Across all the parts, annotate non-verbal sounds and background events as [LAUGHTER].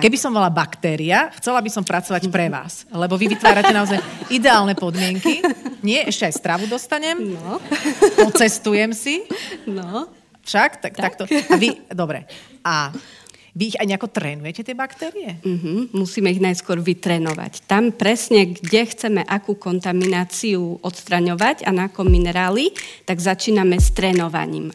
Keby som bola baktéria, chcela by som pracovať pre vás, lebo vy vytvárate naozaj ideálne podmienky. Nie, ešte aj stravu dostanem. No. Pocestujem si. No. Však? Tak, tak. Takto. A vy, dobre. A vy ich aj nejako trénujete, tie baktérie? Uh-huh. Musíme ich najskôr vytrénovať. Tam presne, kde chceme akú kontamináciu odstraňovať a na akom minerály, tak začíname s trénovaním.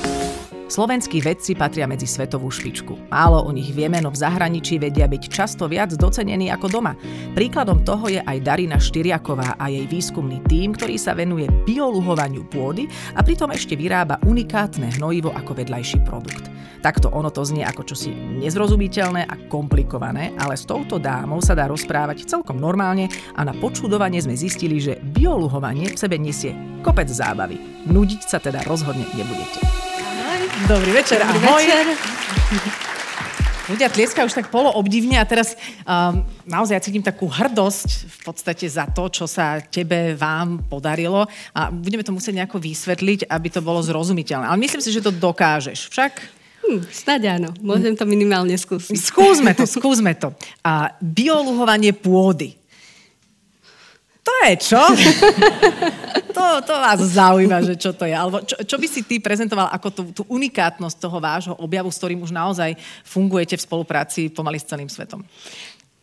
Slovenskí vedci patria medzi svetovú špičku. Málo o nich vieme, no v zahraničí vedia byť často viac docenení ako doma. Príkladom toho je aj Darina Štyriaková a jej výskumný tím, ktorý sa venuje bioluhovaniu pôdy a pritom ešte vyrába unikátne hnojivo ako vedľajší produkt. Takto ono to znie ako čosi nezrozumiteľné a komplikované, ale s touto dámou sa dá rozprávať celkom normálne a na počudovanie sme zistili, že bioluhovanie v sebe nesie kopec zábavy. Nudiť sa teda rozhodne nebudete. Dobrý večer, Dobrý ahoj. večer. Ľudia tlieskajú už tak poloobdivne a teraz um, naozaj ja cítim takú hrdosť v podstate za to, čo sa tebe, vám podarilo a budeme to musieť nejako vysvetliť, aby to bolo zrozumiteľné. Ale myslím si, že to dokážeš. Však? Hm, snáď áno. Môžem to minimálne skúsiť. Skúsme to, skúsme to. A bioluhovanie pôdy. To je čo? [LAUGHS] to, to vás zaujíma, že čo to je. Alebo čo, čo by si ty prezentoval ako tú, tú unikátnosť toho vášho objavu, s ktorým už naozaj fungujete v spolupráci pomaly s celým svetom?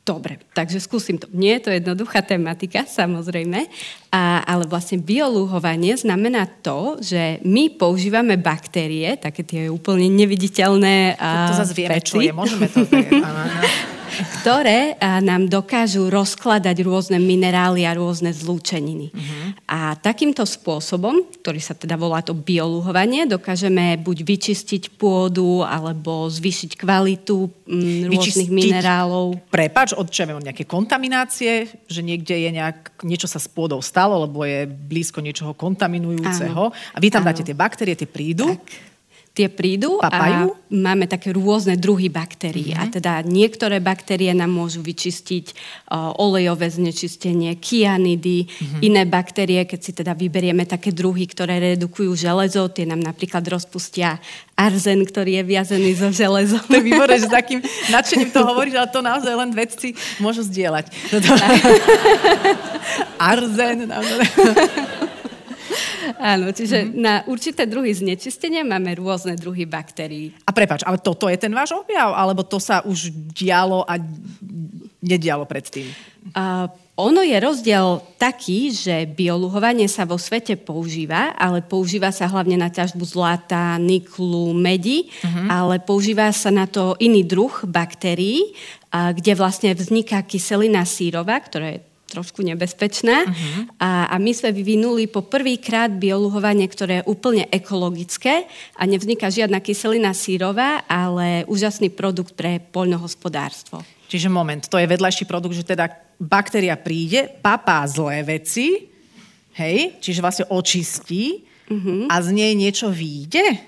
Dobre, takže skúsim to. Nie je to jednoduchá tematika, samozrejme, a, ale vlastne biolúhovanie znamená to, že my používame baktérie, také tie úplne neviditeľné a, To, to zase vieme, čo je. Môžeme to... [LAUGHS] ktoré nám dokážu rozkladať rôzne minerály a rôzne zlúčeniny. Uh-huh. A takýmto spôsobom, ktorý sa teda volá to bioluhovanie, dokážeme buď vyčistiť pôdu, alebo zvýšiť kvalitu m, rôznych vyčistiť, minerálov. Prepač, od čo od nejaké kontaminácie, že niekde je nejak, niečo sa s pôdou stalo, lebo je blízko niečoho kontaminujúceho. Áno. A vy tam Áno. dáte tie baktérie, tie prídu. Tak tie prídu Papajú? a máme také rôzne druhy baktérií. Mm-hmm. A teda niektoré baktérie nám môžu vyčistiť uh, olejové znečistenie, kianidy, mm-hmm. iné baktérie, keď si teda vyberieme také druhy, ktoré redukujú železo, tie nám napríklad rozpustia arzen, ktorý je viazený so železom. To je výborné, že s takým nadšením to hovoríš, ale to naozaj len vedci môžu zdieľať. [LAUGHS] arzen. Naozaj. Áno, čiže mm-hmm. na určité druhy znečistenia máme rôzne druhy baktérií. A prepač, ale toto je ten váš objav? Alebo to sa už dialo a nedialo predtým? Uh, ono je rozdiel taký, že bioluhovanie sa vo svete používa, ale používa sa hlavne na ťažbu zlata, niklu, medi, uh-huh. ale používa sa na to iný druh baktérií, kde vlastne vzniká kyselina sírová, ktorá je trošku nebezpečná. Uh-huh. A, a my sme vyvinuli po prvýkrát bioluhovanie, ktoré je úplne ekologické a nevzniká žiadna kyselina sírová, ale úžasný produkt pre poľnohospodárstvo. Čiže moment, to je vedľajší produkt, že teda baktéria príde, papá zlé veci, hej, čiže vlastne očistí uh-huh. a z nej niečo vyjde?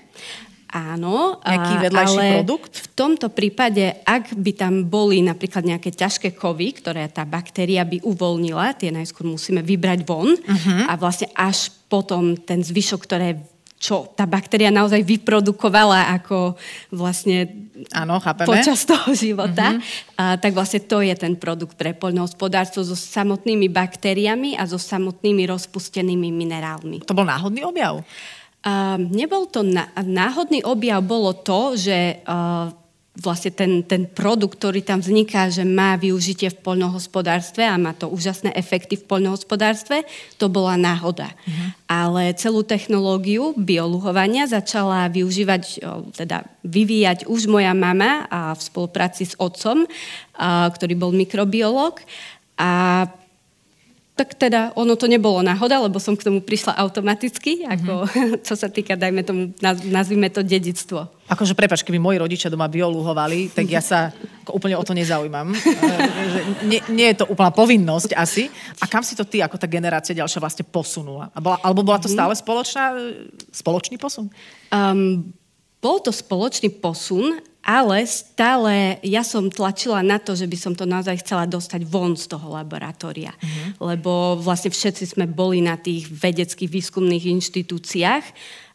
Áno, Nejaký vedľajší ale produkt? v tomto prípade, ak by tam boli napríklad nejaké ťažké kovy, ktoré tá baktéria by uvoľnila, tie najskôr musíme vybrať von uh-huh. a vlastne až potom ten zvyšok, ktoré čo tá baktéria naozaj vyprodukovala ako vlastne Áno, počas toho života, uh-huh. a, tak vlastne to je ten produkt pre poľnohospodárstvo so samotnými baktériami a so samotnými rozpustenými minerálmi. To bol náhodný objav? Uh, nebol to náhodný objav, bolo to, že uh, vlastne ten, ten produkt, ktorý tam vzniká, že má využitie v poľnohospodárstve a má to úžasné efekty v poľnohospodárstve, to bola náhoda. Uh-huh. Ale celú technológiu bioluhovania začala využívať, teda vyvíjať už moja mama a v spolupráci s otcom, ktorý bol mikrobiológ. A tak teda ono to nebolo náhoda, lebo som k tomu prišla automaticky, ako mm-hmm. [LAUGHS] čo sa týka, dajme tomu, nazvime to dedictvo. Akože prepač, keby moji rodičia doma biolúhovali, tak ja sa úplne o to nezaujímam. [LAUGHS] nie, nie je to úplná povinnosť asi. A kam si to ty, ako tá generácia ďalšia vlastne posunula? Alebo bola to mhm. stále spoločná, spoločný posun? Um, bol to spoločný posun, ale stále ja som tlačila na to, že by som to naozaj chcela dostať von z toho laboratória. Mm-hmm. Lebo vlastne všetci sme boli na tých vedeckých výskumných inštitúciách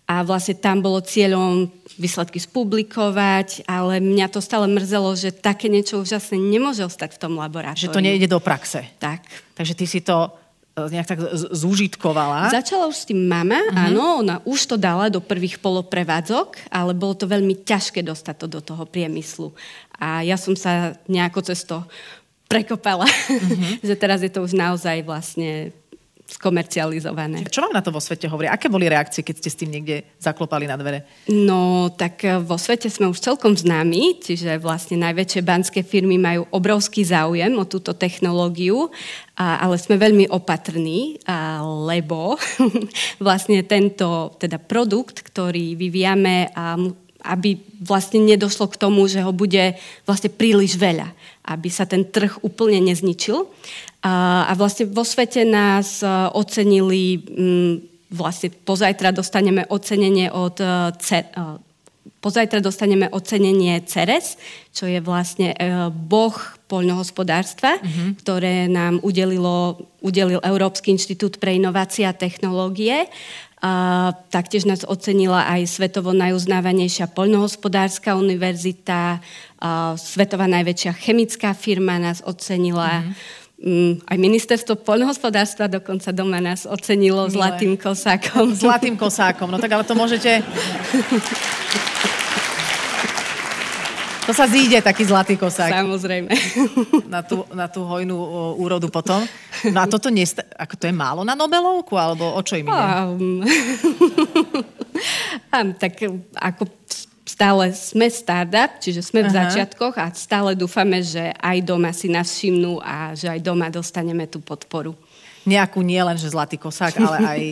a vlastne tam bolo cieľom výsledky spublikovať, ale mňa to stále mrzelo, že také niečo úžasné nemôže ostať v tom laboratóriu. Že to nejde do praxe. Tak. Takže ty si to nejak tak zúžitkovala. Začala už s tým mama, uh-huh. áno, ona už to dala do prvých poloprevádzok, ale bolo to veľmi ťažké dostať to do toho priemyslu. A ja som sa nejako cez to prekopala, uh-huh. [LAUGHS] že teraz je to už naozaj vlastne skomercializované. Čo vám na to vo svete hovorí? Aké boli reakcie, keď ste s tým niekde zaklopali na dvere? No, tak e, vo svete sme už celkom známi, čiže vlastne najväčšie banské firmy majú obrovský záujem o túto technológiu, a, ale sme veľmi opatrní, a, lebo [LAUGHS] vlastne tento teda produkt, ktorý vyvíjame, a, aby vlastne nedošlo k tomu, že ho bude vlastne príliš veľa, aby sa ten trh úplne nezničil. A, vlastne vo svete nás e, ocenili, vlastne pozajtra dostaneme ocenenie od C, uh, pozajtra dostaneme ocenenie CERES, čo je vlastne boh poľnohospodárstva, mm-hmm. ktoré nám udelilo, udelil Európsky inštitút pre inovácie a technológie. A taktiež nás ocenila aj svetovo najuznávanejšia poľnohospodárska univerzita, svetová najväčšia chemická firma nás ocenila. Mm-hmm Mm, aj ministerstvo poľnohospodárstva dokonca doma nás ocenilo Milé. zlatým kosákom. Zlatým kosákom, no tak ale to môžete... [LAUGHS] To sa zíde, taký zlatý kosák. Samozrejme. Na tú, na tú hojnú úrodu potom. No a toto nie, ako to je málo na Nobelovku, alebo o čo im ide? Um, tak ako stále sme startup, čiže sme v Aha. začiatkoch a stále dúfame, že aj doma si nás všimnú a že aj doma dostaneme tú podporu. Nejakú nie len, že zlatý kosák, ale [LAUGHS] aj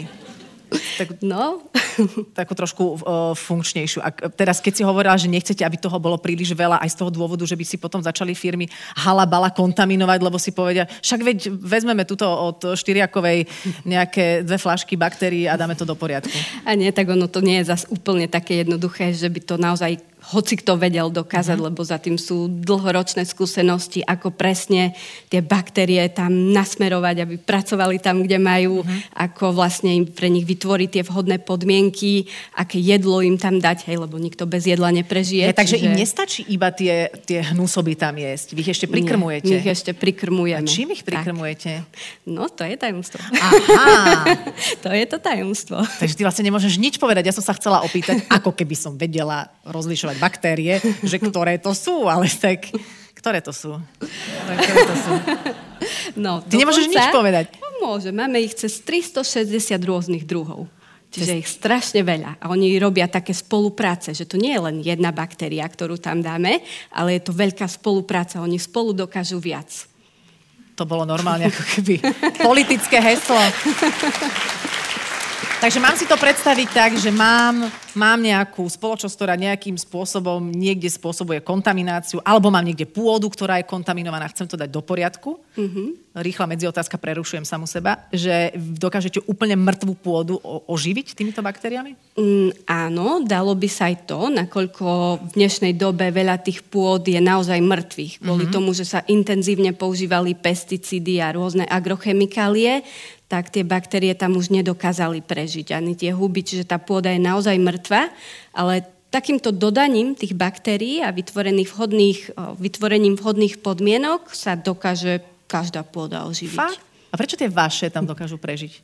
tak, no. [LAUGHS] takú trošku uh, funkčnejšiu. A teraz, keď si hovorila, že nechcete, aby toho bolo príliš veľa, aj z toho dôvodu, že by si potom začali firmy halabala kontaminovať, lebo si povedia, však veď vezmeme tuto od štyriakovej nejaké dve flašky baktérií a dáme to do poriadku. A nie, tak ono to nie je zase úplne také jednoduché, že by to naozaj hoci kto vedel dokázať, uh-huh. lebo za tým sú dlhoročné skúsenosti, ako presne tie baktérie tam nasmerovať, aby pracovali tam, kde majú, uh-huh. ako vlastne im pre nich vytvoriť tie vhodné podmienky, aké jedlo im tam dať, hej, lebo nikto bez jedla neprežije. Ja, takže čiže... im nestačí iba tie, tie hnusoby tam jesť, vy ich ešte prikrmujete. Nie, ich ešte prikrmujeme. A čím ich prikrmujete? Tak. No, to je tajomstvo. Aha. [LAUGHS] to je to tajomstvo. Takže ty vlastne nemôžeš nič povedať. Ja som sa chcela opýtať, [LAUGHS] ako keby som vedela rozlišovať menovať baktérie, že ktoré to sú, ale tak ktoré to sú? Ktoré to sú? No, Ty nemôžeš nič povedať. No, môže, máme ich cez 360 rôznych druhov. Čiže ich strašne veľa. A oni robia také spolupráce, že to nie je len jedna baktéria, ktorú tam dáme, ale je to veľká spolupráca. Oni spolu dokážu viac. To bolo normálne ako keby politické heslo. [LAUGHS] Takže mám si to predstaviť tak, že mám, mám nejakú spoločnosť, ktorá nejakým spôsobom niekde spôsobuje kontamináciu, alebo mám niekde pôdu, ktorá je kontaminovaná, chcem to dať do poriadku. Mm-hmm. Rýchla medziotázka, prerušujem samu seba, že dokážete úplne mŕtvú pôdu oživiť týmito baktériami? Mm, áno, dalo by sa aj to, nakoľko v dnešnej dobe veľa tých pôd je naozaj mŕtvych. Kvôli mm-hmm. tomu, že sa intenzívne používali pesticídy a rôzne agrochemikálie, tak tie baktérie tam už nedokázali prežiť, ani tie huby, čiže tá pôda je naozaj mŕtva, ale takýmto dodaním tých baktérií a vytvorených vhodných, vytvorením vhodných podmienok sa dokáže každá pôda oživiť. Fakt? A prečo tie vaše tam dokážu prežiť?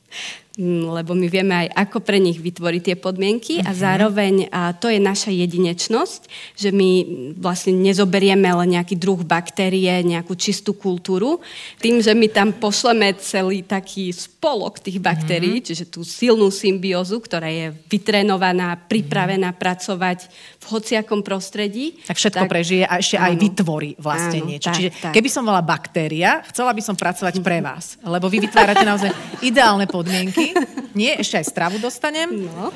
Mm, lebo my vieme aj, ako pre nich vytvoriť tie podmienky uh-huh. a mhm. zároveň a to je naša jedinečnosť, že my vlastne nezoberieme len nejaký druh baktérie, nejakú čistú kultúru. Tým, že my tam pošleme celý taký spolok tých baktérií, uh-huh. čiže tú silnú symbiózu, ktorá je vytrenovaná, pripravená uh-huh. pracovať v hociakom prostredí. Tak všetko tak, prežije a ešte áno, aj vytvorí vlastne áno, niečo. Tak, Čiže tak. keby som mala baktéria, chcela by som pracovať [LAUGHS] pre vás, lebo vy vytvárate naozaj ideálne podmienky. Nie, ešte aj stravu dostanem. No.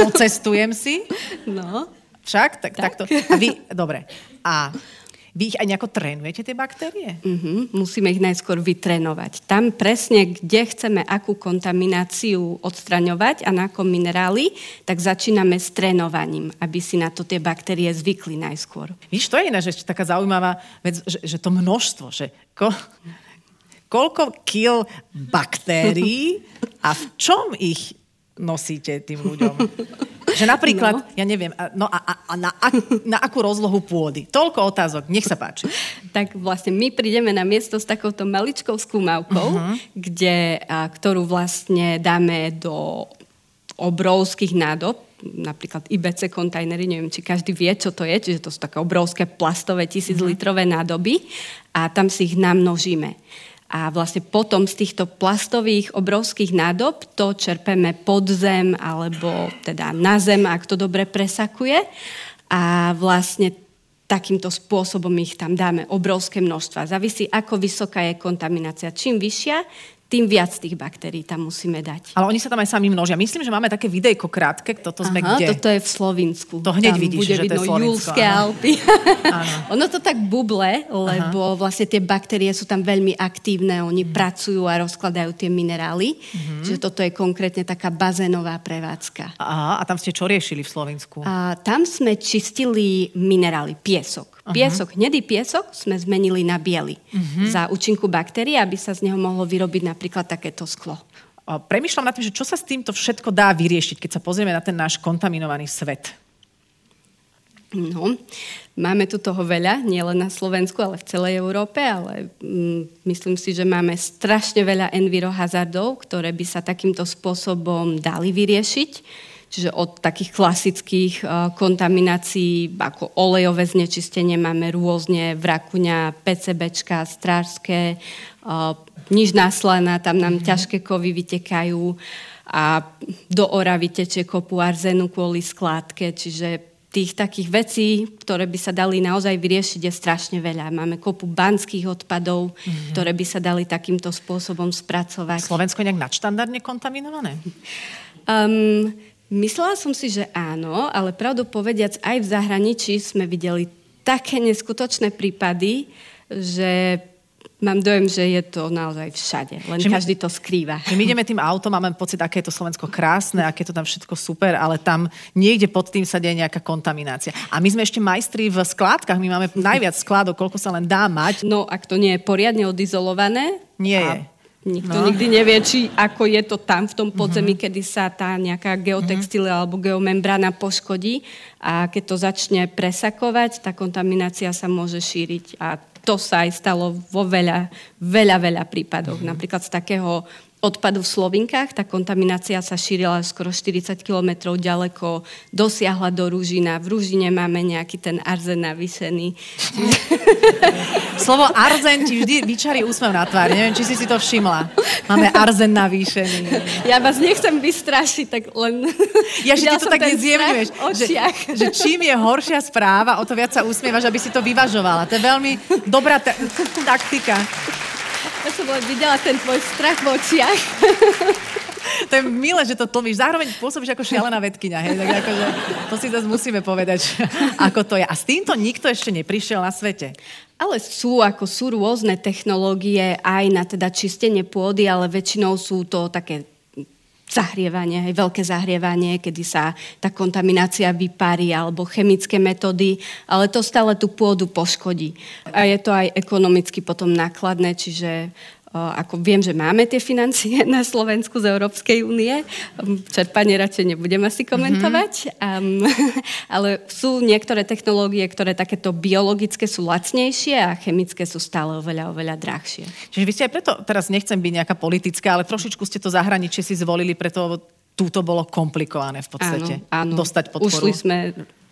Pocestujem si. No. Však? Tak, tak. Takto. A vy, dobre. A vy ich aj nejako trénujete, tie baktérie? Uh-huh. Musíme ich najskôr vytrénovať. Tam presne, kde chceme akú kontamináciu odstraňovať a na akom minerály, tak začíname s trénovaním, aby si na to tie baktérie zvykli najskôr. Víš, to je iná, že taká zaujímavá vec, že, že to množstvo, že ko, koľko kil baktérií a v čom ich nosíte tým ľuďom? Že napríklad, no. ja neviem, no a, a, a na, a, na akú rozlohu pôdy? Toľko otázok, nech sa páči. Tak vlastne my prídeme na miesto s takouto maličkou skúmavkou, uh-huh. kde, a, ktorú vlastne dáme do obrovských nádob, napríklad IBC kontajnery, neviem, či každý vie, čo to je, čiže to sú také obrovské plastové tisíclitrové uh-huh. nádoby a tam si ich namnožíme. A vlastne potom z týchto plastových obrovských nádob to čerpeme pod zem alebo teda na zem, ak to dobre presakuje. A vlastne takýmto spôsobom ich tam dáme obrovské množstva. Závisí, ako vysoká je kontaminácia. Čím vyššia, tým viac tých baktérií tam musíme dať. Ale oni sa tam aj sami množia. Myslím, že máme také videjko krátke, toto sme Aha, kde? toto je v Slovinsku. To hneď tam vidíš, bude že vidno to je Slovinsko. Julské Alpy. [LAUGHS] [LAUGHS] ono to tak buble, lebo Aha. vlastne tie baktérie sú tam veľmi aktívne, oni hmm. pracujú a rozkladajú tie minerály. Hmm. Čiže toto je konkrétne taká bazénová prevádzka. Aha, a tam ste čo riešili v Slovensku? A tam sme čistili minerály, piesok. Piesok, uh-huh. hnedý piesok sme zmenili na biely uh-huh. za účinku baktérií, aby sa z neho mohlo vyrobiť napríklad takéto sklo. Premýšľam nad tým, že čo sa s týmto všetko dá vyriešiť, keď sa pozrieme na ten náš kontaminovaný svet. No, máme tu toho veľa, nielen na Slovensku, ale v celej Európe, ale mm, myslím si, že máme strašne veľa envirohazardov, ktoré by sa takýmto spôsobom dali vyriešiť Čiže od takých klasických uh, kontaminácií ako olejové znečistenie máme rôzne vrakuňa, PCBčka, strážské, uh, nižná slana, tam nám mm-hmm. ťažké kovy vytekajú a do Oravy tečie kopu arzenu kvôli skládke, čiže tých takých vecí, ktoré by sa dali naozaj vyriešiť, je strašne veľa. Máme kopu banských odpadov, mm-hmm. ktoré by sa dali takýmto spôsobom spracovať. Slovensko je nejak nadštandardne kontaminované? Um, Myslela som si, že áno, ale pravdu povediac, aj v zahraničí sme videli také neskutočné prípady, že mám dojem, že je to naozaj všade. Len že každý to skrýva. My ideme tým autom a máme pocit, aké je to Slovensko krásne, aké je to tam všetko super, ale tam niekde pod tým sa deje nejaká kontaminácia. A my sme ešte majstri v skládkach, my máme najviac skládok, koľko sa len dá mať. No, ak to nie je poriadne odizolované. Nie je Nikto no. nikdy nevie, či ako je to tam v tom podzemí, uh-huh. kedy sa tá nejaká geotextília uh-huh. alebo geomembrana poškodí a keď to začne presakovať, tá kontaminácia sa môže šíriť a to sa aj stalo vo veľa, veľa, veľa prípadoch. Uh-huh. Napríklad z takého odpadu v Slovinkách. Tá kontaminácia sa šírila skoro 40 kilometrov ďaleko, dosiahla do Rúžina. V Rúžine máme nejaký ten arzen navýšený. [LAUGHS] Slovo arzen ti vždy vyčarí úsmev na tvár. Neviem, či si si to všimla. Máme arzen navýšený. Ja vás nechcem vystrašiť, tak len... Ja, že ty to tak nezjemňuješ. Že, že čím je horšia správa, o to viac sa usmievaš, aby si to vyvažovala. To je veľmi dobrá ta- taktika. Ja som len videla ten tvoj strach v očiach. To je milé, že to tlmíš. Zároveň pôsobíš ako šialená vedkynia. Hej? Tak akože, to si zase musíme povedať, ako to je. A s týmto nikto ešte neprišiel na svete. Ale sú, ako sú rôzne technológie aj na teda čistenie pôdy, ale väčšinou sú to také zahrievanie, aj veľké zahrievanie, kedy sa tá kontaminácia vyparí, alebo chemické metódy, ale to stále tú pôdu poškodí. A je to aj ekonomicky potom nákladné, čiže ako viem, že máme tie financie [LAUGHS] na Slovensku z Európskej únie. Čerpanie radšej nebudem asi komentovať. Mm-hmm. Um, [LAUGHS] ale sú niektoré technológie, ktoré takéto biologické sú lacnejšie a chemické sú stále oveľa, oveľa drahšie. Čiže vy ste aj preto, teraz nechcem byť nejaká politická, ale trošičku ste to zahraničie si zvolili, preto túto bolo komplikované v podstate. Áno, áno. Dostať podporu. Ušli sme,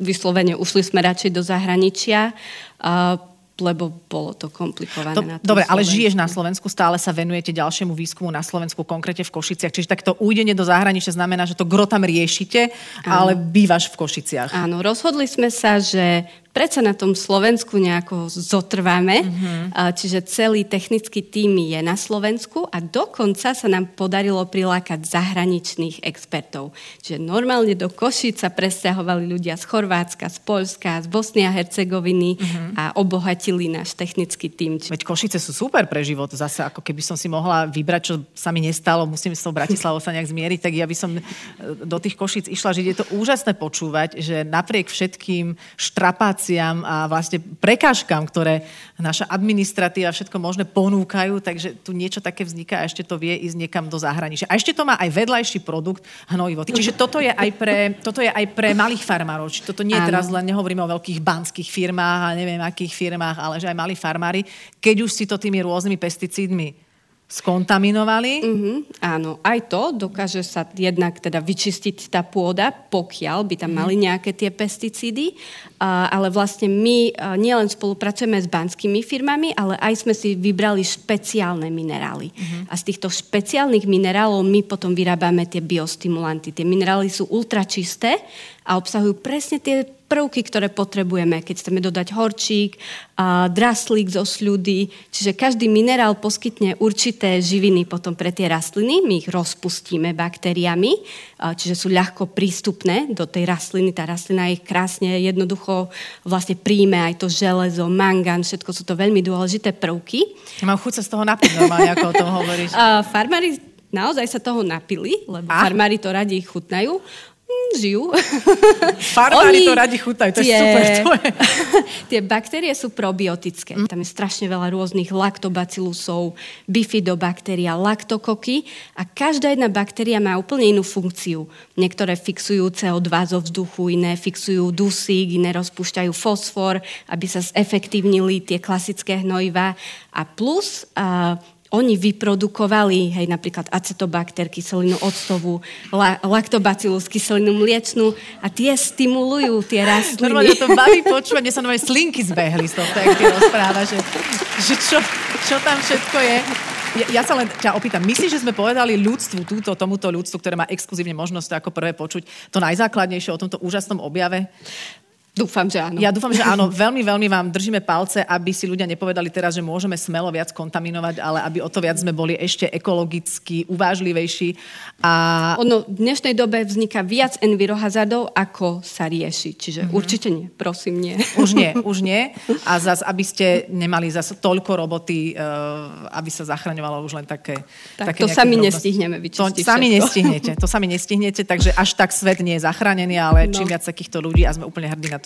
vyslovene, ušli sme radšej do zahraničia. Uh, lebo bolo to komplikované. To, na dobre, ale žiješ na Slovensku, stále sa venujete ďalšiemu výskumu na Slovensku, konkrétne v Košiciach. Čiže takto újdenie do zahraničia znamená, že to gro tam riešite, Áno. ale bývaš v Košiciach. Áno, rozhodli sme sa, že predsa na tom Slovensku nejako zotrváme, mm-hmm. čiže celý technický tým je na Slovensku a dokonca sa nám podarilo prilákať zahraničných expertov. Čiže normálne do Košic sa presťahovali ľudia z Chorvátska, z Polska, z Bosny a Hercegoviny mm-hmm. a obohatili náš technický tým. Veď Košice sú super pre život. Zase ako keby som si mohla vybrať, čo sa mi nestalo, musím s tou Bratislavou sa nejak zmieriť, tak ja by som e, do tých Košic išla, že je to úžasné počúvať, že napriek všetkým štrapáciám a vlastne prekážkam, ktoré naša administratíva všetko možné ponúkajú, takže tu niečo také vzniká a ešte to vie ísť niekam do zahraničia. A ešte to má aj vedľajší produkt hnojivo. Čiže toto je aj pre, toto je aj pre malých farmárov. Čiže toto nie je teraz len, nehovoríme o veľkých banských firmách a neviem akých firmách, ale že aj malí farmári, keď už si to tými rôznymi pesticídmi skontaminovali. Mm-hmm, áno, aj to dokáže sa jednak teda vyčistiť tá pôda, pokiaľ by tam mm-hmm. mali nejaké tie pesticídy, uh, ale vlastne my uh, nielen spolupracujeme s banskými firmami, ale aj sme si vybrali špeciálne minerály. Mm-hmm. A z týchto špeciálnych minerálov my potom vyrábame tie biostimulanty. Tie minerály sú ultračisté a obsahujú presne tie prvky, ktoré potrebujeme, keď chceme dodať horčík, a draslík zo sľudy. Čiže každý minerál poskytne určité živiny potom pre tie rastliny. My ich rozpustíme baktériami, čiže sú ľahko prístupné do tej rastliny. Tá rastlina ich krásne jednoducho vlastne príjme aj to železo, mangan, všetko sú to veľmi dôležité prvky. Mám chuť sa z toho napiť normálne, ako o tom hovoríš. [LAUGHS] farmári naozaj sa toho napili, lebo a? farmári to radi chutnajú. Mm, žijú. Farmári to radi chutajú, to tie, je super. To je. [LAUGHS] tie baktérie sú probiotické. Mm. Tam je strašne veľa rôznych laktobacilusov, bifidobaktéria, laktokoky a každá jedna baktéria má úplne inú funkciu. Niektoré fixujú CO2 zo vzduchu, iné fixujú dusík, iné rozpúšťajú fosfor, aby sa zefektívnili tie klasické hnojivá. A plus uh, oni vyprodukovali, hej, napríklad acetobakter, kyselinu octovú, la, laktobacillus, kyselinu mliečnú a tie stimulujú tie rastliny. Normálne to baví počúvať, mne sa nové slinky zbehli z toho, tak ty rozpráva, že, že čo, čo tam všetko je. Ja, ja sa len ťa opýtam, myslíš, že sme povedali ľudstvu, túto, tomuto ľudstvu, ktoré má exkluzívne možnosť ako prvé počuť, to najzákladnejšie o tomto úžasnom objave? Dúfam, že áno. Ja dúfam, že áno. Veľmi, veľmi vám držíme palce, aby si ľudia nepovedali teraz, že môžeme smelo viac kontaminovať, ale aby o to viac sme boli ešte ekologicky uvážlivejší. A... Ono v dnešnej dobe vzniká viac envirohazardov, ako sa rieši. Čiže mm-hmm. určite nie. Prosím, nie. Už nie, [LAUGHS] už nie. A zase, aby ste nemali zase toľko roboty, uh, aby sa zachraňovalo už len také... Tak také to sami drobnosti. nestihneme vyčistiť. To sami nestihnete. To sami nestihnete, takže až tak svet nie je zachránený, ale no. čím viac takýchto ľudí a sme úplne hrdí na to,